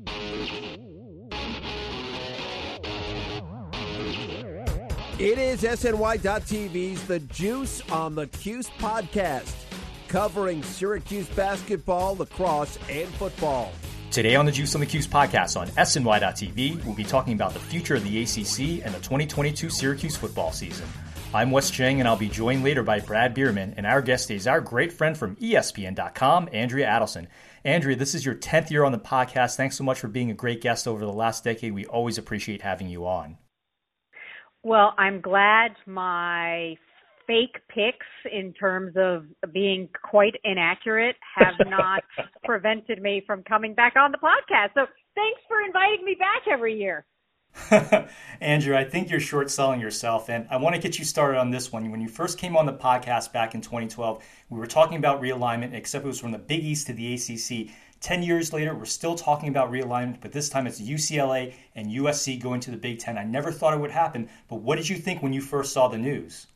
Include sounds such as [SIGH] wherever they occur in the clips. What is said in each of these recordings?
It is SNY.TV's The Juice on the Cuse podcast, covering Syracuse basketball, lacrosse, and football. Today on the Juice on the Cuse podcast on SNY.TV, we'll be talking about the future of the ACC and the 2022 Syracuse football season. I'm Wes Cheng, and I'll be joined later by Brad Bierman, and our guest is our great friend from ESPN.com, Andrea Adelson. Andrea, this is your 10th year on the podcast. Thanks so much for being a great guest over the last decade. We always appreciate having you on. Well, I'm glad my fake picks in terms of being quite inaccurate have [LAUGHS] not prevented me from coming back on the podcast. So thanks for inviting me back every year. [LAUGHS] Andrea, I think you're short selling yourself, and I want to get you started on this one. When you first came on the podcast back in 2012, we were talking about realignment, except it was from the Big East to the ACC. 10 years later, we're still talking about realignment, but this time it's UCLA and USC going to the Big Ten. I never thought it would happen, but what did you think when you first saw the news?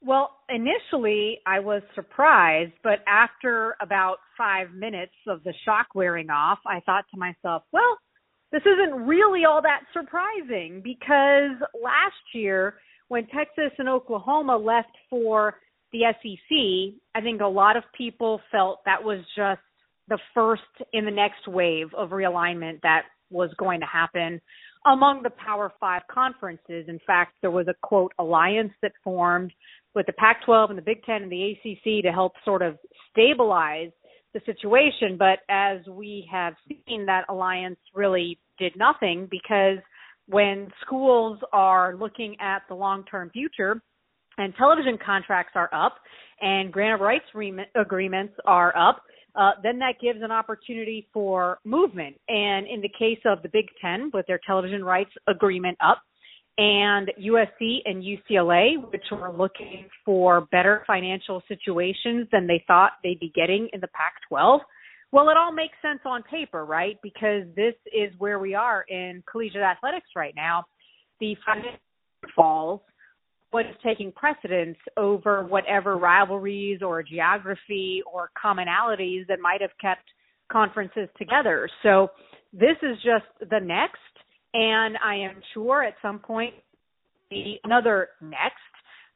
Well, initially I was surprised, but after about five minutes of the shock wearing off, I thought to myself, well, this isn't really all that surprising because last year when Texas and Oklahoma left for the SEC, I think a lot of people felt that was just the first in the next wave of realignment that was going to happen among the Power Five conferences. In fact, there was a quote alliance that formed with the Pac 12 and the Big Ten and the ACC to help sort of stabilize the situation. But as we have seen, that alliance really did nothing because when schools are looking at the long term future and television contracts are up and grant of rights re- agreements are up, uh, then that gives an opportunity for movement. And in the case of the Big Ten, with their television rights agreement up, and USC and UCLA, which were looking for better financial situations than they thought they'd be getting in the Pac 12. Well, it all makes sense on paper, right? Because this is where we are in collegiate athletics right now. The financial falls what is taking precedence over whatever rivalries or geography or commonalities that might have kept conferences together. So this is just the next, and I am sure at some point be another next,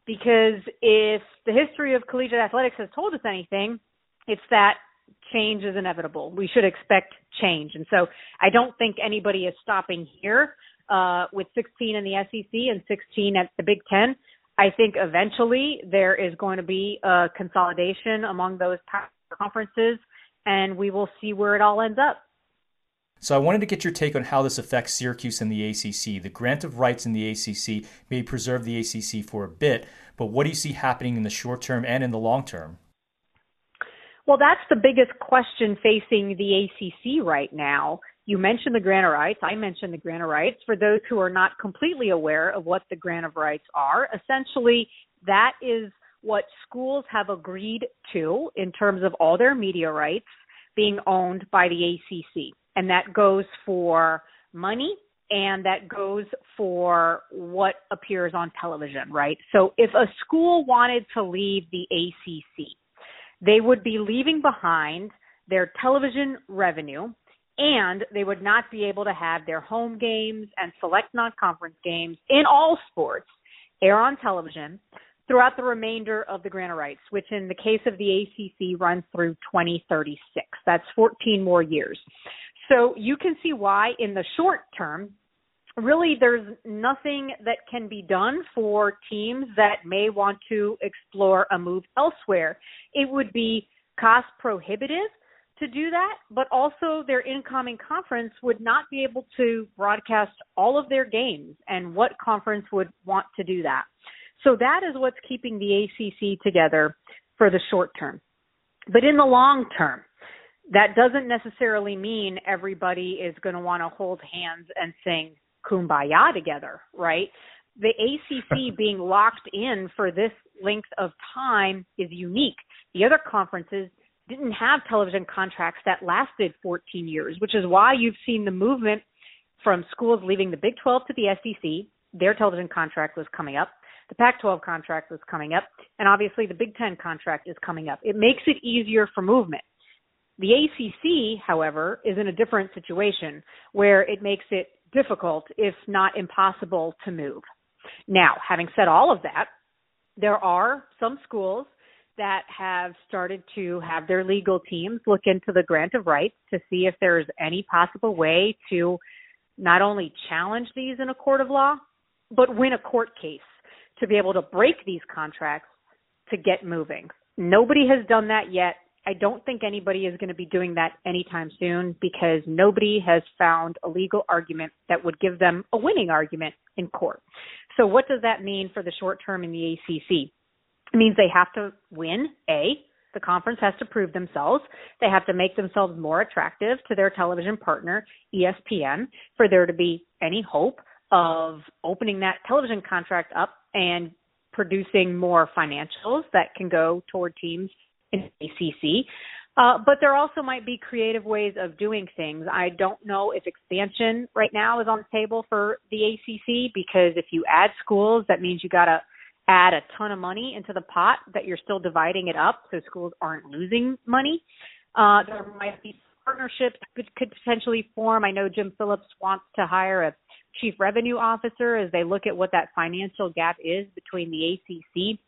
because if the history of collegiate athletics has told us anything, it's that change is inevitable. We should expect change. And so I don't think anybody is stopping here uh, with 16 in the SEC and 16 at the Big Ten. I think eventually there is going to be a consolidation among those conferences, and we will see where it all ends up. So I wanted to get your take on how this affects Syracuse and the ACC. The grant of rights in the ACC may preserve the ACC for a bit, but what do you see happening in the short term and in the long term? Well, that's the biggest question facing the ACC right now. You mentioned the grant of rights. I mentioned the grant of rights. For those who are not completely aware of what the grant of rights are, essentially that is what schools have agreed to in terms of all their media rights being owned by the ACC. And that goes for money and that goes for what appears on television, right? So if a school wanted to leave the ACC, they would be leaving behind their television revenue and they would not be able to have their home games and select non-conference games in all sports air on television throughout the remainder of the grant rights, which in the case of the ACC runs through 2036. That's 14 more years. So you can see why in the short term, really there's nothing that can be done for teams that may want to explore a move elsewhere. It would be cost prohibitive to do that, but also their incoming conference would not be able to broadcast all of their games. And what conference would want to do that? So that is what's keeping the ACC together for the short term. But in the long term, that doesn't necessarily mean everybody is going to want to hold hands and sing kumbaya together, right? The ACC [LAUGHS] being locked in for this length of time is unique. The other conferences didn't have television contracts that lasted 14 years, which is why you've seen the movement from schools leaving the Big 12 to the SEC. Their television contract was coming up. The Pac 12 contract was coming up. And obviously, the Big 10 contract is coming up. It makes it easier for movement. The ACC, however, is in a different situation where it makes it difficult, if not impossible, to move. Now, having said all of that, there are some schools that have started to have their legal teams look into the grant of rights to see if there's any possible way to not only challenge these in a court of law, but win a court case to be able to break these contracts to get moving. Nobody has done that yet. I don't think anybody is going to be doing that anytime soon because nobody has found a legal argument that would give them a winning argument in court. So, what does that mean for the short term in the ACC? It means they have to win, A, the conference has to prove themselves. They have to make themselves more attractive to their television partner, ESPN, for there to be any hope of opening that television contract up and producing more financials that can go toward teams in ACC. Uh, but there also might be creative ways of doing things. I don't know if expansion right now is on the table for the ACC because if you add schools, that means you got to add a ton of money into the pot that you're still dividing it up so schools aren't losing money. Uh, there might be partnerships that could potentially form. I know Jim Phillips wants to hire a chief revenue officer as they look at what that financial gap is between the ACC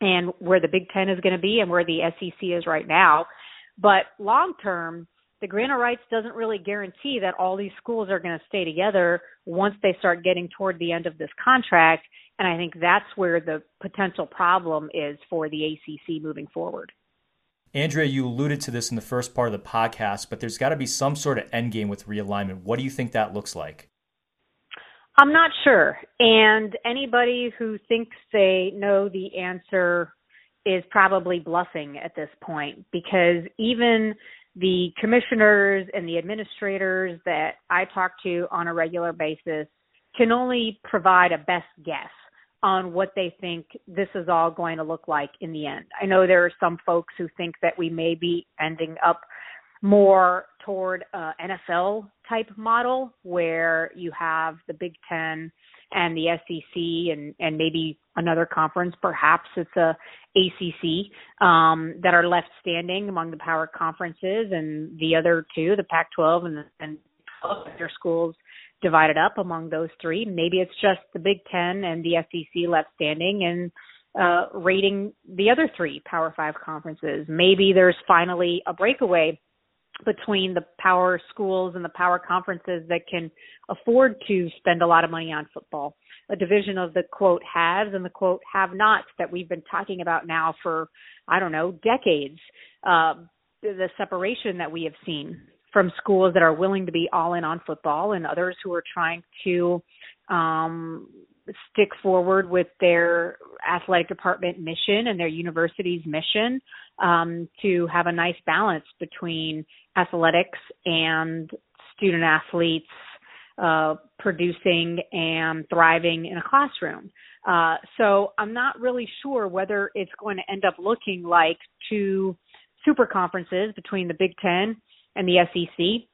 and where the Big Ten is going to be and where the SEC is right now. But long term, the grant of rights doesn't really guarantee that all these schools are going to stay together once they start getting toward the end of this contract. And I think that's where the potential problem is for the ACC moving forward. Andrea, you alluded to this in the first part of the podcast, but there's got to be some sort of end game with realignment. What do you think that looks like? I'm not sure. And anybody who thinks they know the answer is probably bluffing at this point because even the commissioners and the administrators that I talk to on a regular basis can only provide a best guess on what they think this is all going to look like in the end. I know there are some folks who think that we may be ending up more toward a NFL type model where you have the Big Ten and the SEC and and maybe another conference, perhaps it's a ACC um, that are left standing among the power conferences, and the other two, the Pac-12 and the, and their schools divided up among those three. Maybe it's just the Big Ten and the SEC left standing and uh, rating the other three Power Five conferences. Maybe there's finally a breakaway between the power schools and the power conferences that can afford to spend a lot of money on football. A division of the quote haves and the quote have nots that we've been talking about now for, I don't know, decades. Uh, the separation that we have seen from schools that are willing to be all in on football and others who are trying to um, stick forward with their athletic department mission and their university's mission um, to have a nice balance between athletics and student athletes uh, producing and thriving in a classroom. Uh, so I'm not really sure whether it's going to end up looking like two super conferences between the Big Ten and the SEC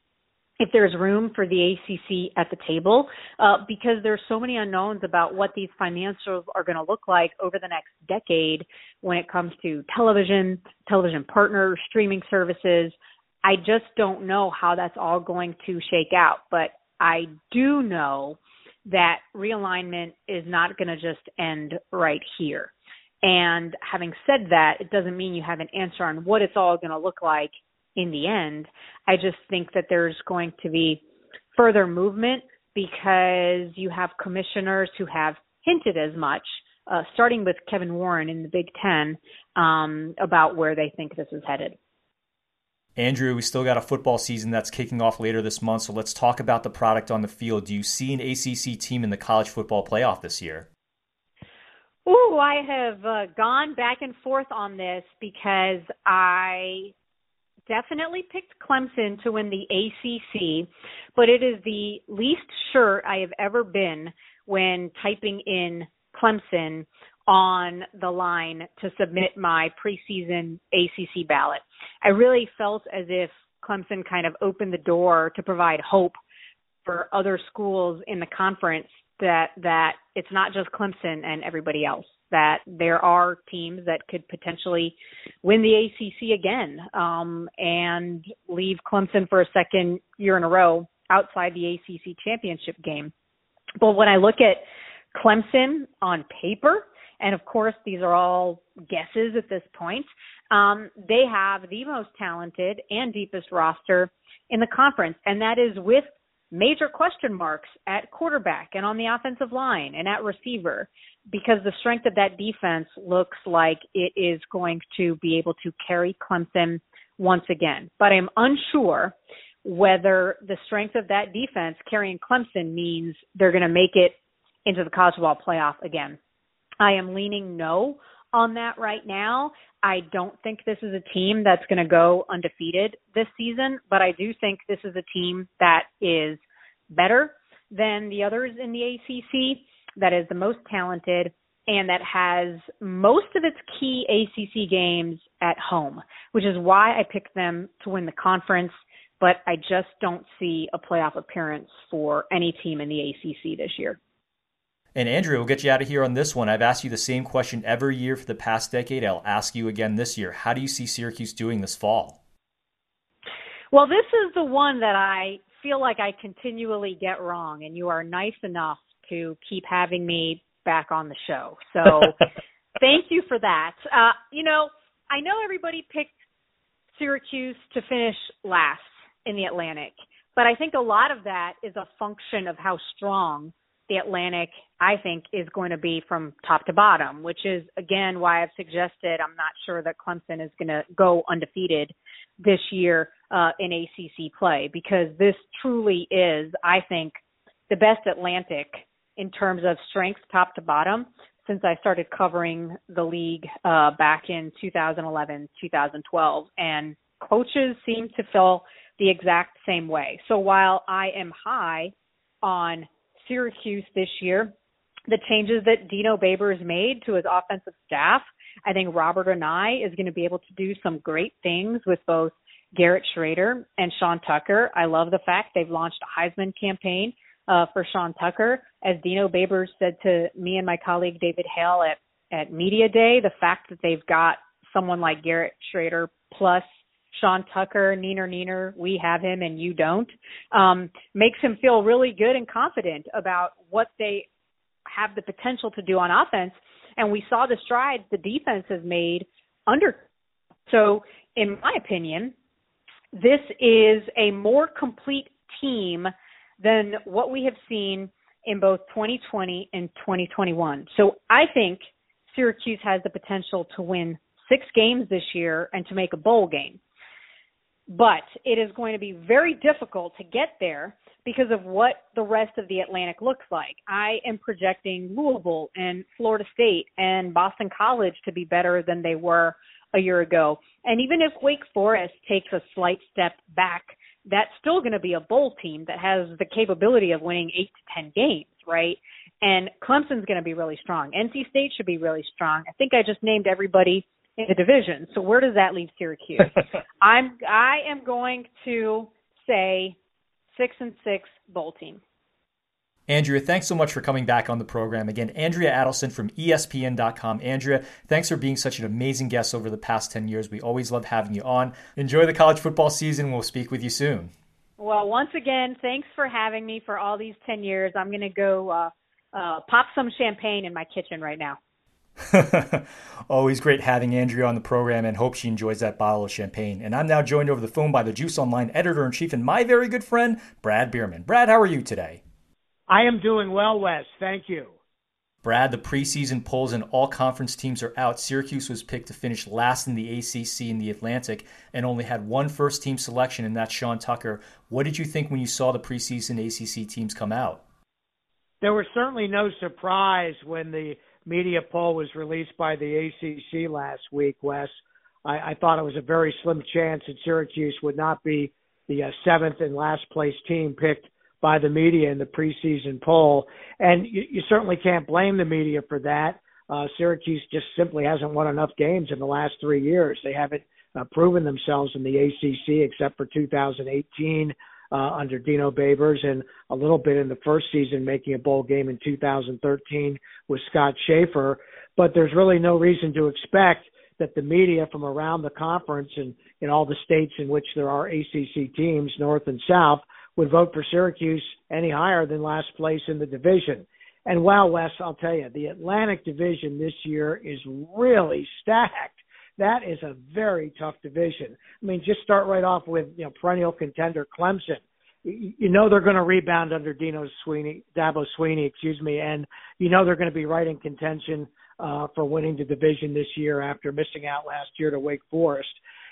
if there's room for the ACC at the table, uh, because there's so many unknowns about what these financials are going to look like over the next decade when it comes to television, television partners, streaming services. I just don't know how that's all going to shake out, but I do know that realignment is not going to just end right here. And having said that, it doesn't mean you have an answer on what it's all going to look like in the end. I just think that there's going to be further movement because you have commissioners who have hinted as much, uh, starting with Kevin Warren in the Big Ten, um, about where they think this is headed. Andrea, we still got a football season that's kicking off later this month, so let's talk about the product on the field. Do you see an ACC team in the college football playoff this year? Ooh, I have uh, gone back and forth on this because I definitely picked Clemson to win the ACC, but it is the least sure I have ever been when typing in Clemson on the line to submit my preseason ACC ballot. I really felt as if Clemson kind of opened the door to provide hope for other schools in the conference that that it's not just Clemson and everybody else that there are teams that could potentially win the ACC again um, and leave Clemson for a second year in a row outside the ACC championship game. But when I look at Clemson on paper, and of course these are all guesses at this point, um, they have the most talented and deepest roster in the conference, and that is with major question marks at quarterback and on the offensive line and at receiver because the strength of that defense looks like it is going to be able to carry Clemson once again. But I'm unsure whether the strength of that defense carrying Clemson means they're going to make it into the college football playoff again. I am leaning no on that right now. I don't think this is a team that's going to go undefeated this season, but I do think this is a team that is better than the others in the ACC, that is the most talented, and that has most of its key ACC games at home, which is why I picked them to win the conference. But I just don't see a playoff appearance for any team in the ACC this year. And Andrea, we'll get you out of here on this one. I've asked you the same question every year for the past decade. I'll ask you again this year. How do you see Syracuse doing this fall? Well, this is the one that I feel like I continually get wrong, and you are nice enough to keep having me back on the show. So [LAUGHS] thank you for that. Uh, you know, I know everybody picked Syracuse to finish last in the Atlantic, but I think a lot of that is a function of how strong the Atlantic, I think, is going to be from top to bottom, which is, again, why I've suggested I'm not sure that Clemson is going to go undefeated this year uh, in ACC play because this truly is, I think, the best Atlantic in terms of strength top to bottom since I started covering the league uh, back in 2011, 2012. And coaches seem to feel the exact same way. So while I am high on Syracuse this year, the changes that Dino Babers made to his offensive staff, I think Robert Anae is going to be able to do some great things with both Garrett Shrader and Sean Tucker. I love the fact they've launched a Heisman campaign uh, for Sean Tucker. As Dino Babers said to me and my colleague David Hale at, at Media Day, the fact that they've got someone like Garrett Shrader plus Sean Tucker, Neener Neener, we have him and you don't, um, makes him feel really good and confident about what they have the potential to do on offense. And we saw the strides the defense has made under. So, in my opinion, this is a more complete team than what we have seen in both 2020 and 2021. So I think Syracuse has the potential to win six games this year and to make a bowl game but it is going to be very difficult to get there because of what the rest of the Atlantic looks like. I am projecting Louisville and Florida State and Boston College to be better than they were a year ago. And even if Wake Forest takes a slight step back, that's still going to be a bowl team that has the capability of winning 8 to 10 games, right? And Clemson's going to be really strong. NC State should be really strong. I think I just named everybody in the division. So where does that leave Syracuse? [LAUGHS] I'm I am going to say six and six bowl team. Andrea, thanks so much for coming back on the program. Again, Andrea Adelson from ESPN.com. Andrea, thanks for being such an amazing guest over the past 10 years. We always love having you on. Enjoy the college football season. We'll speak with you soon. Well, once again, thanks for having me for all these 10 years. I'm going to go uh, uh, pop some champagne in my kitchen right now. [LAUGHS] Always great having Andrea on the program and hope she enjoys that bottle of champagne. And I'm now joined over the phone by the Juice Online editor in chief and my very good friend, Brad Bierman. Brad, how are you today? I am doing well, Wes. Thank you. Brad, the preseason polls and all conference teams are out. Syracuse was picked to finish last in the ACC in the Atlantic and only had one first team selection, and that's Sean Tucker. What did you think when you saw the preseason ACC teams come out? There was certainly no surprise when the media poll was released by the ACC last week, Wes. I, I thought it was a very slim chance that Syracuse would not be the uh, seventh and last place team picked by the media in the preseason poll. And you, you certainly can't blame the media for that. Uh, Syracuse just simply hasn't won enough games in the last three years. They haven't uh, proven themselves in the ACC except for 2018 uh, under Dino Babers and a little bit in the first season making a bowl game in 2013 with Scott Shafer. But there's really no reason to expect that the media from around the conference and in all the states in which there are ACC teams, North and South, would vote for Syracuse any higher than last place in the division. And wow, Wes, I'll tell you, the Atlantic Division this year is really stacked. That is a very tough division. I mean, just start right off with you know perennial contender Clemson. You know they're going to rebound under Dino Swinney, Dabo Swinney, excuse me, and you know they're going to be right in contention uh, for winning the division this year after missing out last year to Wake Forest.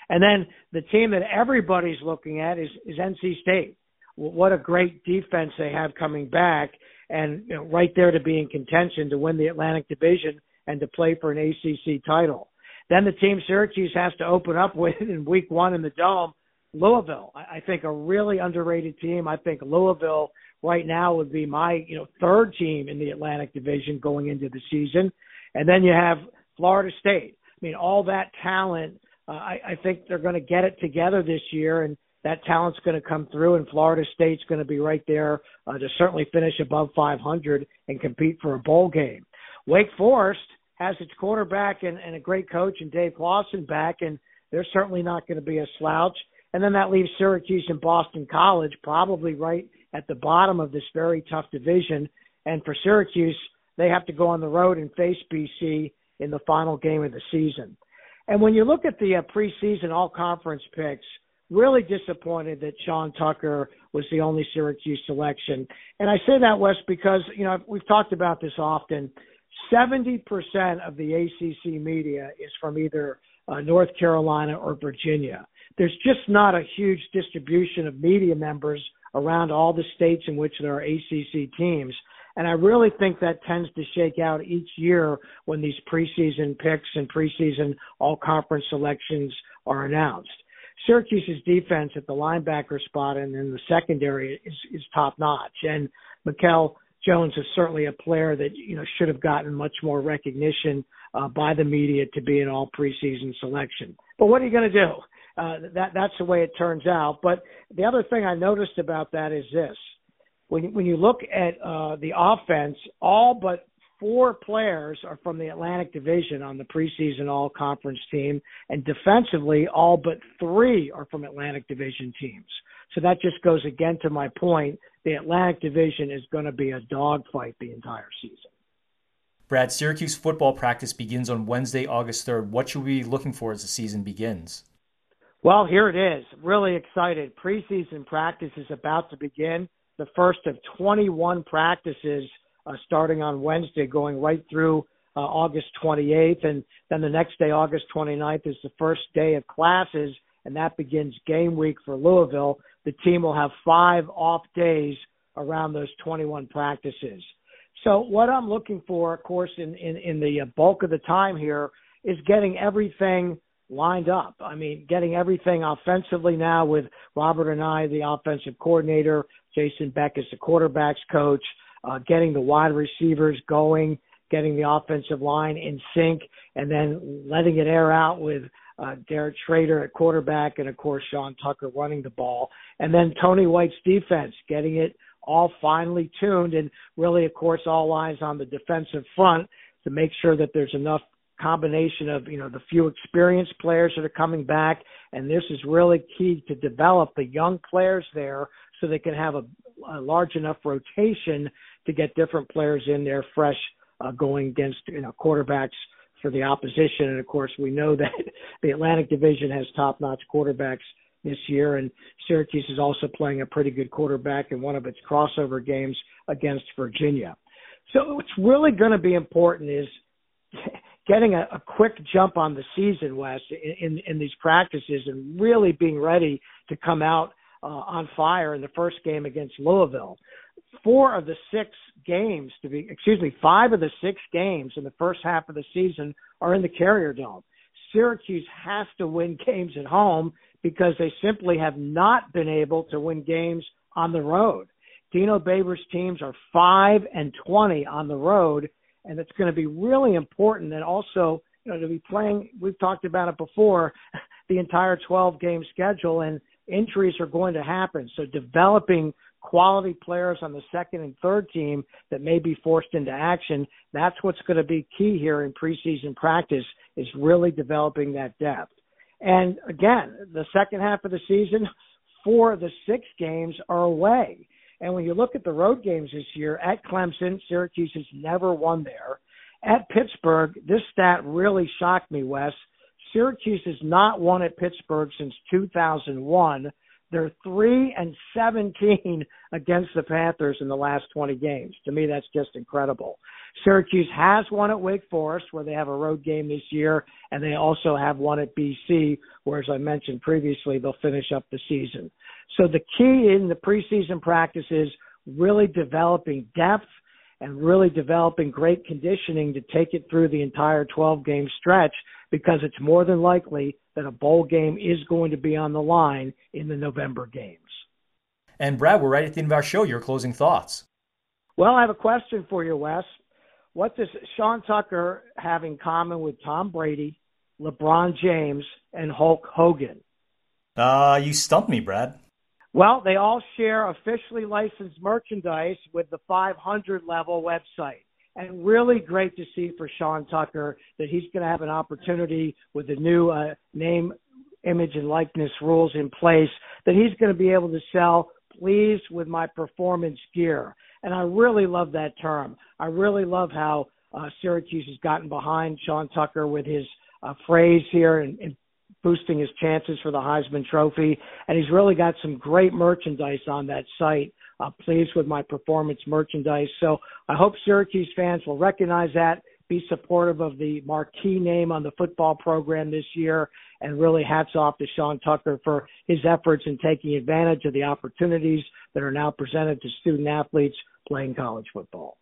And then the team that everybody's looking at is, is NC State. What a great defense they have coming back, and you know, right there to be in contention to win the Atlantic Division and to play for an ACC title. Then the team Syracuse has to open up with [LAUGHS] in Week One in the Dome, Louisville. I think a really underrated team. I think Louisville right now would be my you know third team in the Atlantic Division going into the season. And then you have Florida State. I mean, all that talent. Uh, I, I think they're going to get it together this year, and that talent's going to come through. And Florida State's going to be right there uh, to certainly finish above 500 and compete for a bowl game. Wake Forest has its quarterback and, and a great coach and Dave Clawson back, and they're certainly not going to be a slouch. And then that leaves Syracuse and Boston College probably right at the bottom of this very tough division. And for Syracuse, they have to go on the road and face BC in the final game of the season. And when you look at the uh, preseason all conference picks, really disappointed that Sean Tucker was the only Syracuse selection. And I say that, Wes, because, you know, we've talked about this often. 70% of the ACC media is from either uh, North Carolina or Virginia. There's just not a huge distribution of media members around all the states in which there are ACC teams. And I really think that tends to shake out each year when these preseason picks and preseason all conference selections are announced. Syracuse's defense at the linebacker spot and in the secondary is, is top notch. And Mikel Jones is certainly a player that, you know, should have gotten much more recognition uh, by the media to be an all preseason selection. But what are you going to do? Uh, that that's the way it turns out. But the other thing I noticed about that is this: when when you look at uh, the offense, all but four players are from the Atlantic Division on the preseason All Conference team, and defensively, all but three are from Atlantic Division teams. So that just goes again to my point. The Atlantic Division is going to be a dogfight the entire season. Brad, Syracuse football practice begins on Wednesday, August 3rd. What should we be looking for as the season begins? Well, here it is. Really excited. Preseason practice is about to begin the first of 21 practices uh, starting on Wednesday, going right through uh, August 28th. And then the next day, August 29th, is the first day of classes, and that begins game week for Louisville. The team will have five off days around those 21 practices. So, what I'm looking for, of course, in, in, in the bulk of the time here is getting everything lined up. I mean, getting everything offensively now with Robert Anae, the offensive coordinator, Jason Beck is the quarterbacks coach, uh, getting the wide receivers going, getting the offensive line in sync, and then letting it air out with uh, Garrett Shrader at quarterback, and of course Sean Tucker running the ball, and then Tony White's defense getting it all finely tuned, and really, of course, all eyes on the defensive front to make sure that there's enough combination of you know the few experienced players that are coming back, and this is really key to develop the young players there so they can have a, a large enough rotation to get different players in there fresh uh, going against you know quarterbacks for the opposition. And of course, we know that [LAUGHS] the Atlantic Division has top-notch quarterbacks this year, and Syracuse is also playing a pretty good quarterback in one of its crossover games against Virginia. So what's really going to be important is [LAUGHS] getting a, a quick jump on the season, Wes, in, in, in these practices and really being ready to come out uh, on fire in the first game against Louisville. Four of the six games, to be excuse me, five of the six games in the first half of the season are in the Carrier Dome. Syracuse has to win games at home because they simply have not been able to win games on the road. Dino Babers teams are 5 and 20 on the road and it's going to be really important and also you know to be playing we've talked about it before [LAUGHS] the entire 12 game schedule and injuries are going to happen so developing quality players on the second and third team that may be forced into action that's what's going to be key here in preseason practice is really developing that depth and again the second half of the season [LAUGHS] four of the six games are away and when you look at the road games this year at Clemson, Syracuse has never won there. At Pittsburgh, this stat really shocked me, Wes. Syracuse has not won at Pittsburgh since 2001. They're 3 and 17 [LAUGHS] against the Panthers in the last 20 games. To me, that's just incredible. Syracuse has won at Wake Forest, where they have a road game this year, and they also have one at BC, where, as I mentioned previously, they'll finish up the season. So the key in the preseason practice is really developing depth and really developing great conditioning to take it through the entire 12 game stretch because it's more than likely that a bowl game is going to be on the line in the November games. And Brad, we're right at the end of our show. Your closing thoughts. Well, I have a question for you, Wes. What does Sean Tucker have in common with Tom Brady, LeBron James, and Hulk Hogan? Uh, you stumped me, Brad. Well, they all share officially licensed merchandise with the 500 level website. And really great to see for Sean Tucker that he's going to have an opportunity with the new uh, name, image, and likeness rules in place that he's going to be able to sell pleased with my performance gear. And I really love that term. I really love how uh, Syracuse has gotten behind Sean Tucker with his uh, phrase here and, and boosting his chances for the Heisman Trophy. And he's really got some great merchandise on that site. Uh, pleased with my performance merchandise. So I hope Syracuse fans will recognize that, be supportive of the marquee name on the football program this year, and really hats off to Sean Tucker for his efforts in taking advantage of the opportunities that are now presented to student athletes playing college football.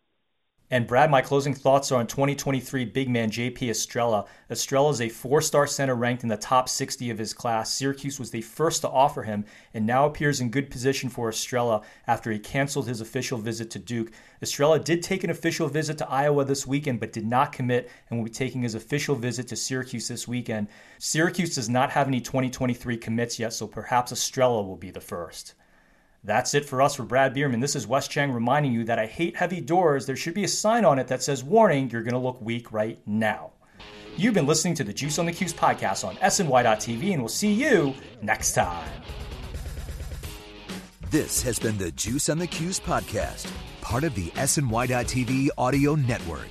And Brad, my closing thoughts are on 2023 big man JP Estrella. Estrella is a four star center ranked in the top 60 of his class. Syracuse was the first to offer him and now appears in good position for Estrella after he canceled his official visit to Duke. Estrella did take an official visit to Iowa this weekend but did not commit and will be taking his official visit to Syracuse this weekend. Syracuse does not have any 2023 commits yet, so perhaps Estrella will be the first. That's it for us for Brad Bierman. This is Wes Cheng reminding you that I hate heavy doors. There should be a sign on it that says, Warning, you're going to look weak right now. You've been listening to the Juice on the Cuse podcast on SNY.TV, and we'll see you next time. This has been the Juice on the Cuse podcast, part of the SNY.TV audio network.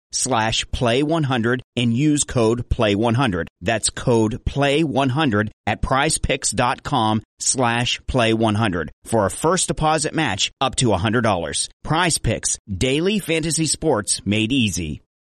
slash play100 and use code play100. That's code play100 at prizepicks.com slash play100 for a first deposit match up to $100. Prize Picks, daily fantasy sports made easy.